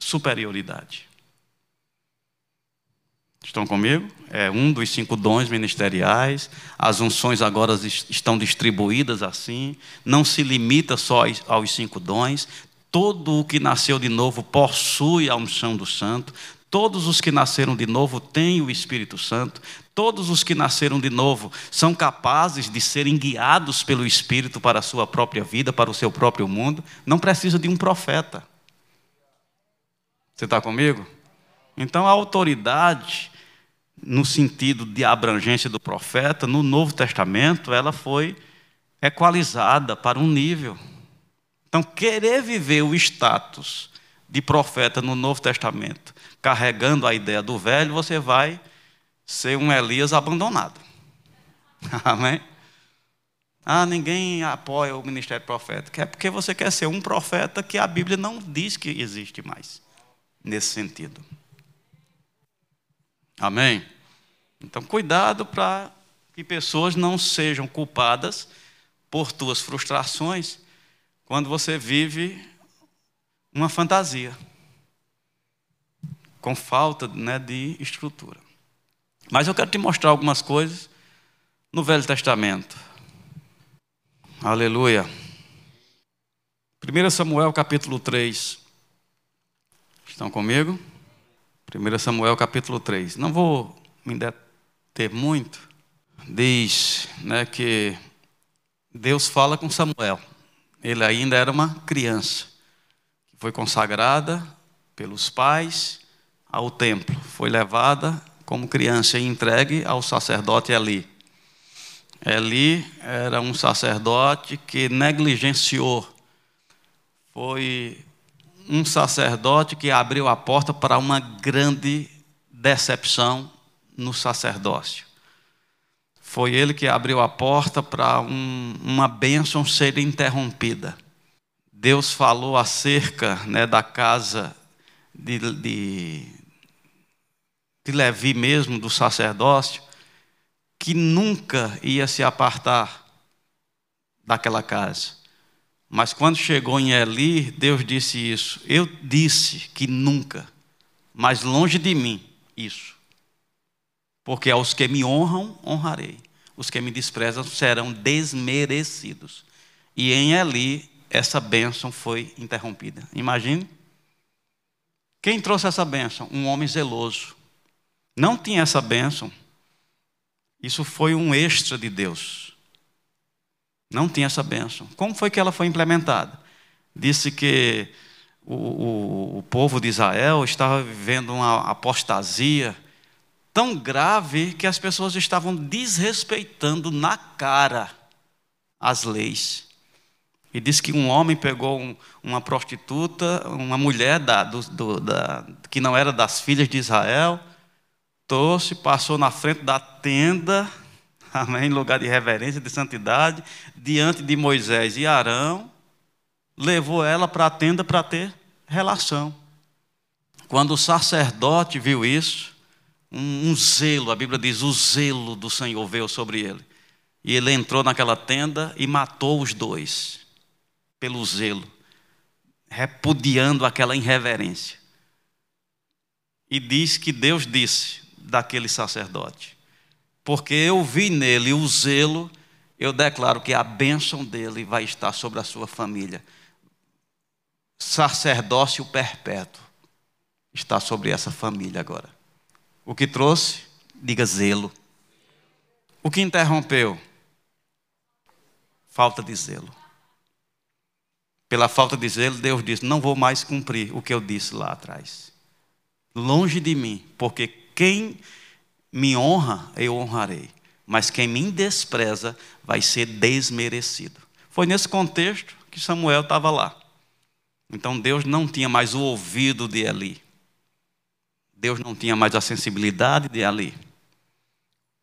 superioridade. Estão comigo? É um dos cinco dons ministeriais. As unções agora estão distribuídas assim. Não se limita só aos cinco dons. Todo o que nasceu de novo possui a unção do santo. Todos os que nasceram de novo têm o Espírito Santo. Todos os que nasceram de novo são capazes de serem guiados pelo Espírito para a sua própria vida, para o seu próprio mundo. Não precisa de um profeta. Você está comigo? Então a autoridade, no sentido de abrangência do profeta, no Novo Testamento, ela foi equalizada para um nível. Então, querer viver o status de profeta no Novo Testamento carregando a ideia do velho, você vai ser um Elias abandonado. (laughs) Amém? Ah, ninguém apoia o ministério profético. É porque você quer ser um profeta que a Bíblia não diz que existe mais, nesse sentido. Amém? Então, cuidado para que pessoas não sejam culpadas por tuas frustrações quando você vive uma fantasia com falta né, de estrutura. Mas eu quero te mostrar algumas coisas no Velho Testamento. Aleluia. 1 Samuel capítulo 3. Estão comigo? 1 Samuel capítulo 3. Não vou me deter muito. Diz né, que Deus fala com Samuel. Ele ainda era uma criança, que foi consagrada pelos pais ao templo, foi levada como criança e entregue ao sacerdote Eli. Eli era um sacerdote que negligenciou, foi um sacerdote que abriu a porta para uma grande decepção no sacerdócio. Foi ele que abriu a porta para um, uma bênção ser interrompida. Deus falou acerca né, da casa de, de, de Levi mesmo, do sacerdócio, que nunca ia se apartar daquela casa. Mas quando chegou em Eli, Deus disse isso. Eu disse que nunca, mas longe de mim, isso. Porque aos que me honram, honrarei. Os que me desprezam serão desmerecidos. E em Eli, essa bênção foi interrompida. Imagine. Quem trouxe essa bênção? Um homem zeloso não tinha essa bênção. Isso foi um extra de Deus. Não tinha essa bênção. Como foi que ela foi implementada? Disse que o, o, o povo de Israel estava vivendo uma apostasia tão grave que as pessoas estavam desrespeitando na cara as leis. E disse que um homem pegou um, uma prostituta, uma mulher da, do, do, da, que não era das filhas de Israel, trouxe, passou na frente da tenda, amém, lugar de reverência, de santidade, diante de Moisés e Arão, levou ela para a tenda para ter relação. Quando o sacerdote viu isso, um, um, zelo, a Bíblia diz: o zelo do Senhor veio sobre ele. E ele entrou naquela tenda e matou os dois, pelo zelo, repudiando aquela irreverência. E diz que Deus disse daquele sacerdote: Porque eu vi nele o zelo, eu declaro que a bênção dele vai estar sobre a sua família. Sacerdócio perpétuo está sobre essa família agora. O que trouxe? Diga zelo. O que interrompeu? Falta de zelo. Pela falta de zelo, Deus disse: Não vou mais cumprir o que eu disse lá atrás. Longe de mim, porque quem me honra, eu honrarei. Mas quem me despreza vai ser desmerecido. Foi nesse contexto que Samuel estava lá. Então Deus não tinha mais o ouvido de Eli. Deus não tinha mais a sensibilidade de Eli.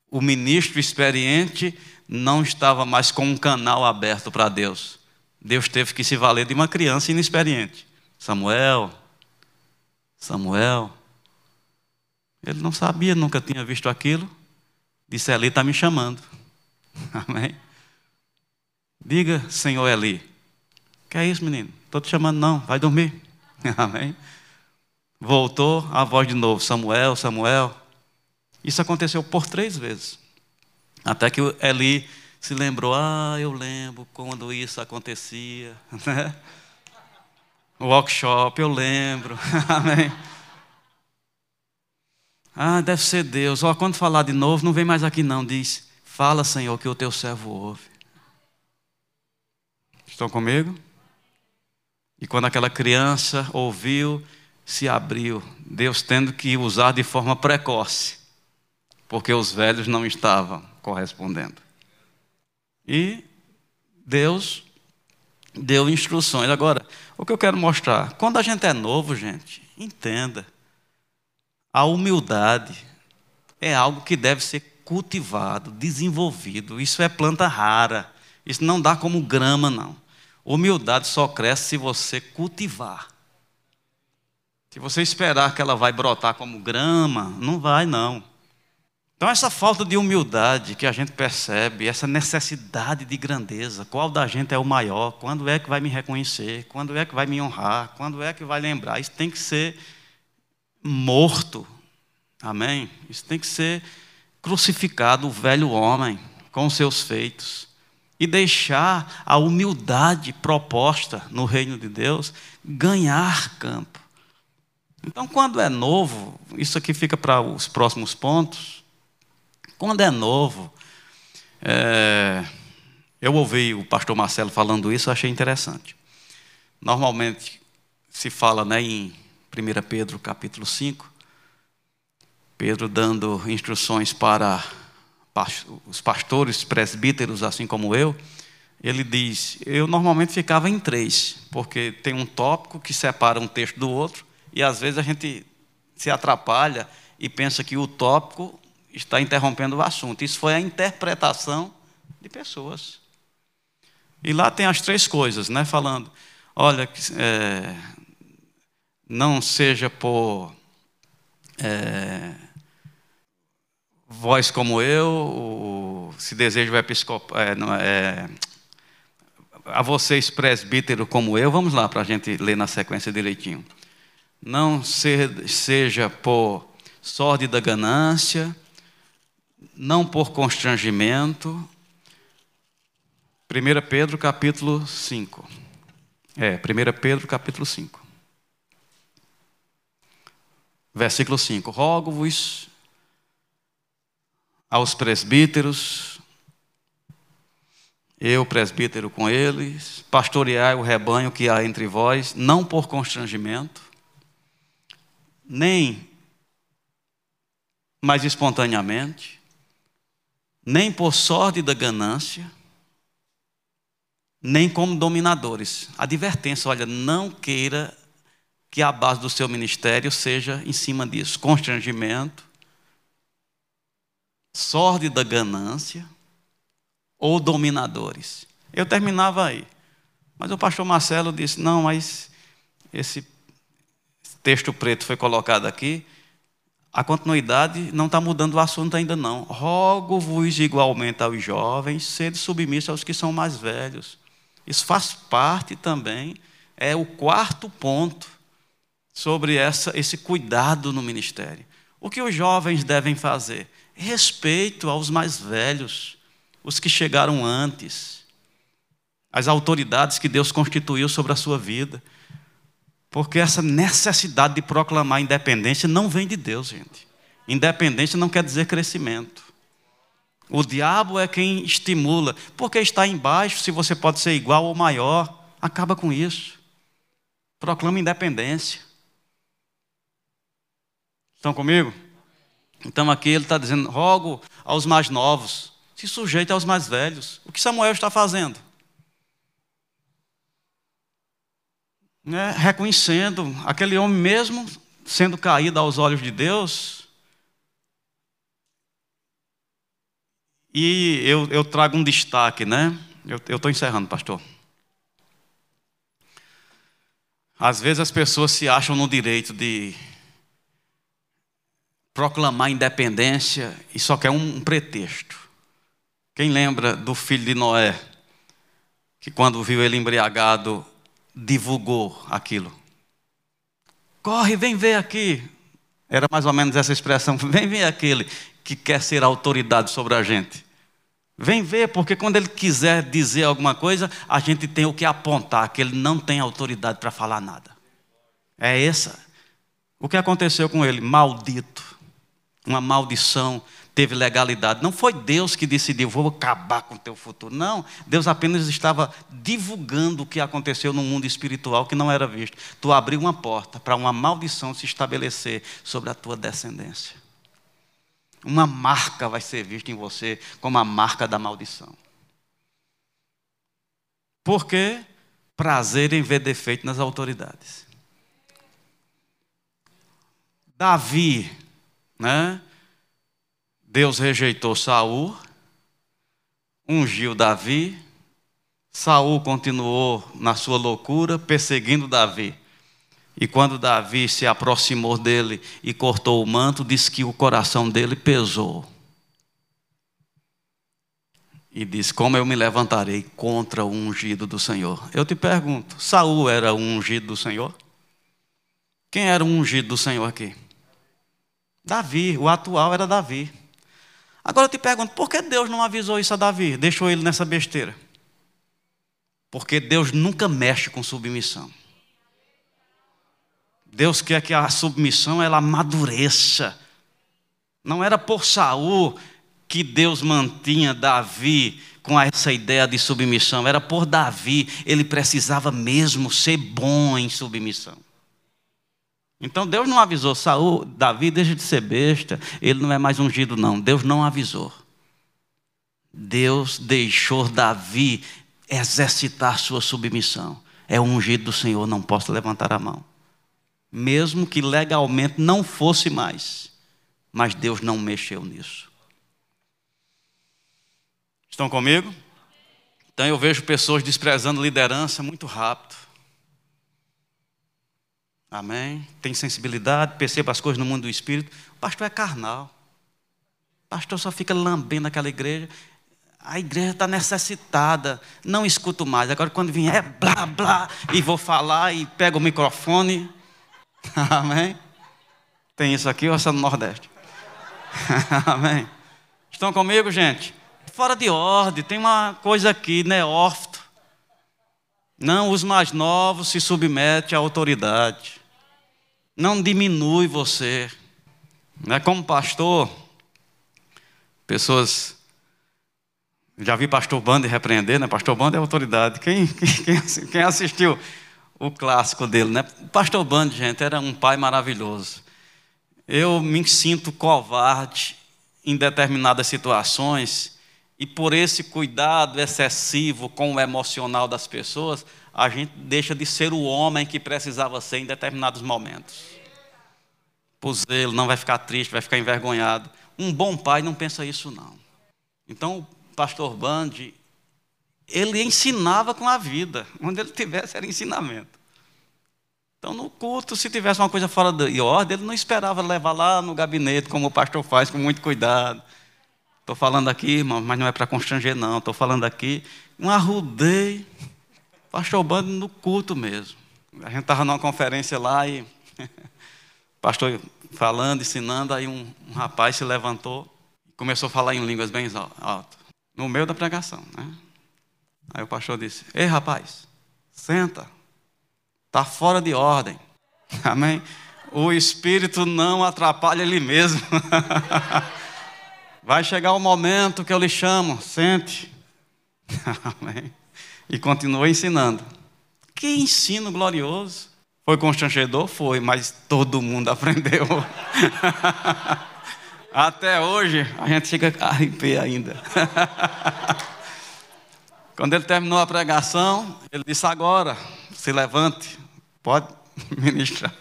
O ministro experiente não estava mais com um canal aberto para Deus. Deus teve que se valer de uma criança inexperiente. Samuel, Samuel. Ele não sabia, nunca tinha visto aquilo. Disse: Eli está me chamando. (laughs) Amém? Diga, Senhor Eli. Que é isso, menino? Estou te chamando, não. Vai dormir. (laughs) Amém? Voltou a voz de novo: Samuel, Samuel. Isso aconteceu por três vezes. Até que Eli se lembrou: Ah, eu lembro quando isso acontecia. (laughs) Né? Workshop, eu lembro. Amém. Ah, deve ser Deus. Ó, quando falar de novo, não vem mais aqui não. Diz: Fala, Senhor, que o teu servo ouve. Estão comigo? E quando aquela criança ouviu, se abriu, Deus tendo que usar de forma precoce, porque os velhos não estavam correspondendo. E Deus deu instruções. Agora, o que eu quero mostrar, quando a gente é novo, gente, entenda, a humildade é algo que deve ser cultivado, desenvolvido. Isso é planta rara. Isso não dá como grama, não. Humildade só cresce se você cultivar. Se você esperar que ela vai brotar como grama, não vai não. Então essa falta de humildade que a gente percebe, essa necessidade de grandeza, qual da gente é o maior? Quando é que vai me reconhecer? Quando é que vai me honrar? Quando é que vai lembrar? Isso tem que ser morto. Amém? Isso tem que ser crucificado o velho homem com seus feitos e deixar a humildade proposta no reino de Deus ganhar campo. Então, quando é novo, isso aqui fica para os próximos pontos. Quando é novo, é, eu ouvi o pastor Marcelo falando isso, achei interessante. Normalmente se fala né, em 1 Pedro capítulo 5, Pedro dando instruções para os pastores, presbíteros, assim como eu, ele diz: Eu normalmente ficava em três, porque tem um tópico que separa um texto do outro, e às vezes a gente se atrapalha e pensa que o tópico está interrompendo o assunto. Isso foi a interpretação de pessoas. E lá tem as três coisas, né? Falando, olha, é, não seja por é, voz como eu, se deseja o episcopal, é, é, a vocês presbítero como eu, vamos lá para a gente ler na sequência direitinho não ser, seja por da ganância, não por constrangimento. 1 Pedro capítulo 5. É, 1 Pedro capítulo 5. Versículo 5: Rogo-vos aos presbíteros, eu, presbítero com eles, pastoreai o rebanho que há entre vós, não por constrangimento, nem mais espontaneamente, nem por sorte da ganância, nem como dominadores. Advertência, olha, não queira que a base do seu ministério seja em cima disso. Constrangimento, sorte da ganância ou dominadores. Eu terminava aí. Mas o pastor Marcelo disse: não, mas esse texto preto foi colocado aqui, a continuidade não está mudando o assunto ainda não. Rogo-vos igualmente aos jovens, sede submissos aos que são mais velhos. Isso faz parte também, é o quarto ponto sobre essa, esse cuidado no ministério. O que os jovens devem fazer? Respeito aos mais velhos, os que chegaram antes, as autoridades que Deus constituiu sobre a sua vida. Porque essa necessidade de proclamar independência não vem de Deus, gente. Independência não quer dizer crescimento. O diabo é quem estimula. Porque está embaixo, se você pode ser igual ou maior, acaba com isso. Proclama independência. Estão comigo? Então aqui ele está dizendo: rogo aos mais novos, se sujeite aos mais velhos. O que Samuel está fazendo? né, reconhecendo aquele homem mesmo sendo caído aos olhos de Deus. E eu, eu trago um destaque, né? Eu estou encerrando, pastor. Às vezes as pessoas se acham no direito de proclamar independência e só quer um, pretexto. Quem lembra do filho de Noé, que quando viu ele embriagado, divulgou aquilo. Corre, vem ver aqui. Era mais ou menos essa expressão: (laughs) vem ver aquele que quer ser autoridade sobre a gente. Vem ver, porque quando ele quiser dizer alguma coisa, a gente tem o que apontar, que ele não tem autoridade para falar nada. É essa. O que aconteceu com ele? Maldito. Uma maldição teve legalidade. Não foi Deus que decidiu, vou acabar com o teu futuro. Não, Deus apenas estava divulgando o que aconteceu no mundo espiritual que não era visto. Tu abriu uma porta para uma maldição se estabelecer sobre a tua descendência. Uma marca vai ser vista em você como a marca da maldição. Por quê? Prazer em ver defeito nas autoridades. Davi, né? Deus rejeitou Saul, ungiu Davi, Saul continuou na sua loucura, perseguindo Davi. E quando Davi se aproximou dele e cortou o manto, disse que o coração dele pesou. E disse: Como eu me levantarei contra o ungido do Senhor? Eu te pergunto: Saul era o ungido do Senhor? Quem era o ungido do Senhor aqui? Davi, o atual era Davi. Agora eu te pergunto, por que Deus não avisou isso a Davi? Deixou ele nessa besteira? Porque Deus nunca mexe com submissão. Deus quer que a submissão ela amadureça. Não era por Saul que Deus mantinha Davi com essa ideia de submissão, era por Davi, ele precisava mesmo ser bom em submissão. Então Deus não avisou, Saul, Davi deixa de ser besta, ele não é mais ungido, não. Deus não avisou. Deus deixou Davi exercitar sua submissão. É ungido do Senhor, não posso levantar a mão. Mesmo que legalmente não fosse mais. Mas Deus não mexeu nisso. Estão comigo? Então eu vejo pessoas desprezando liderança muito rápido. Amém? Tem sensibilidade, perceba as coisas no mundo do espírito. O pastor é carnal. O pastor só fica lambendo aquela igreja. A igreja está necessitada. Não escuto mais. Agora, quando vier, é blá, blá, e vou falar e pego o microfone. (laughs) Amém? Tem isso aqui ou é só no Nordeste? (laughs) Amém? Estão comigo, gente? Fora de ordem. Tem uma coisa aqui, neófito. Não, os mais novos se submetem à autoridade. Não diminui você. Né? Como pastor, pessoas. Já vi pastor Bande repreender, né? Pastor Bande é autoridade. Quem, quem, quem assistiu o clássico dele, né? Pastor Bande, gente, era um pai maravilhoso. Eu me sinto covarde em determinadas situações e por esse cuidado excessivo com o emocional das pessoas, a gente deixa de ser o homem que precisava ser em determinados momentos. Por zelo, não vai ficar triste, vai ficar envergonhado. Um bom pai não pensa isso, não. Então, o pastor Band, ele ensinava com a vida. Onde ele tivesse era ensinamento. Então, no culto, se tivesse uma coisa fora de ordem, ele não esperava levar lá no gabinete, como o pastor faz, com muito cuidado. Estou falando aqui, irmão, mas não é para constranger, não. Estou falando aqui, um arrudei, pastor Bando no culto mesmo. A gente estava numa conferência lá e (laughs) pastor falando, ensinando, aí um, um rapaz se levantou e começou a falar em línguas bem altas, no meio da pregação. Né? Aí o pastor disse: Ei, rapaz, senta, está fora de ordem. (laughs) Amém? O espírito não atrapalha ele mesmo. (laughs) Vai chegar o momento que eu lhe chamo, sente. Amém. E continuou ensinando. Que ensino glorioso. Foi constrangedor? Foi, mas todo mundo (laughs) aprendeu. Até hoje, a gente fica arrepia ainda. (laughs) Quando ele terminou a pregação, ele disse: Agora, se levante, pode (laughs) ministrar.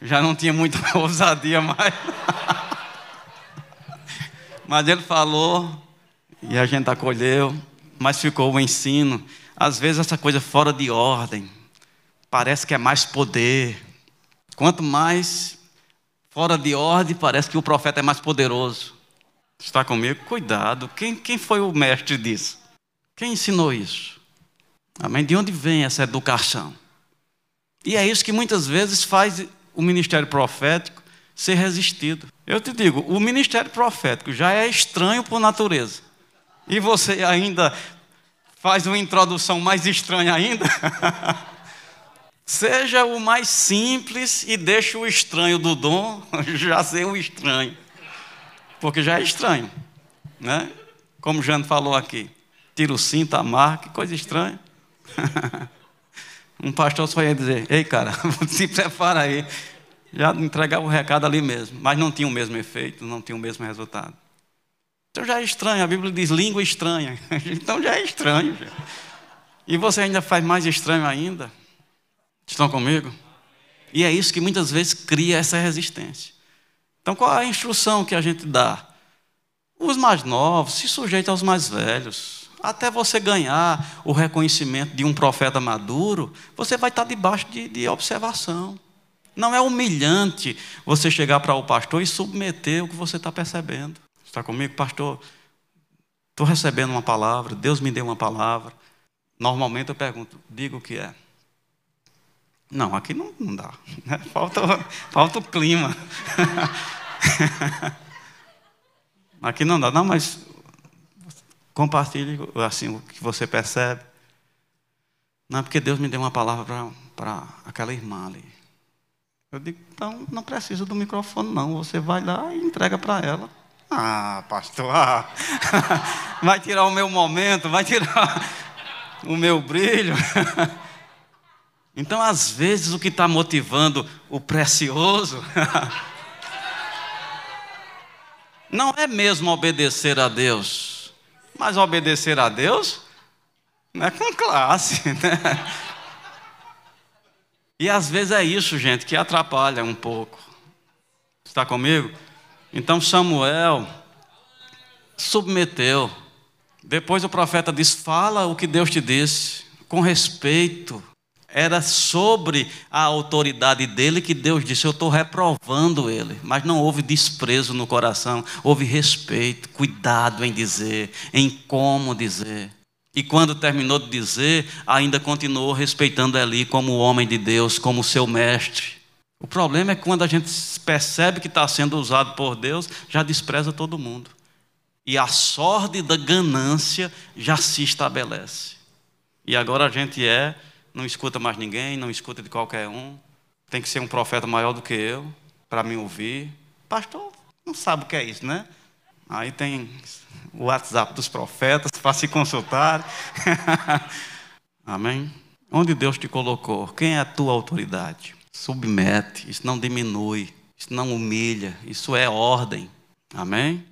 Já não tinha muita ousadia mais. Mas ele falou, e a gente acolheu, mas ficou o ensino. Às vezes, essa coisa fora de ordem, parece que é mais poder. Quanto mais fora de ordem, parece que o profeta é mais poderoso. Está comigo? Cuidado. Quem, quem foi o mestre disso? Quem ensinou isso? Amém? De onde vem essa educação? E é isso que muitas vezes faz o ministério profético ser resistido. Eu te digo, o ministério profético já é estranho por natureza. E você ainda faz uma introdução mais estranha ainda? (laughs) Seja o mais simples e deixe o estranho do dom (laughs) já ser o estranho. Porque já é estranho. Né? Como o Jano falou aqui. Tira o cinto, amarra, que coisa estranha. (laughs) um pastor só ia dizer, ei cara, se prepara aí. Já entregava o recado ali mesmo. Mas não tinha o mesmo efeito, não tinha o mesmo resultado. Então já é estranho, a Bíblia diz língua estranha. (laughs) Então já é estranho. E você ainda faz mais estranho ainda. Estão comigo? E é isso que muitas vezes cria essa resistência. Então, qual é a instrução que a gente dá? Os mais novos se sujeitem aos mais velhos. Até você ganhar o reconhecimento de um profeta maduro, você vai estar debaixo de, de observação. Não é humilhante você chegar para o pastor e submeter o que você está percebendo. Está comigo, pastor? Estou recebendo uma palavra, Deus me deu uma palavra. Normalmente eu pergunto, diga o que é. Não, aqui não, não dá. Né? (laughs) Falta, falta o clima. (laughs) aqui não dá. Não, mas compartilhe assim o que você percebe. Não, porque Deus me deu uma palavra para aquela irmã ali. Eu digo, então não precisa do microfone, não. Você vai lá e entrega para ela. Ah, pastor, ah. (laughs) vai tirar o meu momento, vai tirar o meu brilho. (laughs) Então, às vezes, o que está motivando o precioso (laughs) não é mesmo obedecer a Deus, mas obedecer a Deus não é com classe, né? E às vezes é isso, gente, que atrapalha um pouco. Está comigo? Então Samuel submeteu. Depois o profeta diz: Fala o que Deus te disse, com respeito, era sobre a autoridade dele que Deus disse: Eu estou reprovando ele. Mas não houve desprezo no coração, houve respeito, cuidado em dizer, em como dizer. E quando terminou de dizer, ainda continuou respeitando Eli como homem de Deus, como seu mestre. O problema é quando a gente percebe que está sendo usado por Deus, já despreza todo mundo. E a sorte da ganância já se estabelece. E agora a gente é não escuta mais ninguém, não escuta de qualquer um. Tem que ser um profeta maior do que eu para me ouvir. Pastor, não sabe o que é isso, né? Aí tem o WhatsApp dos profetas para se consultar. (laughs) Amém? Onde Deus te colocou? Quem é a tua autoridade? Submete, isso não diminui, isso não humilha, isso é ordem. Amém?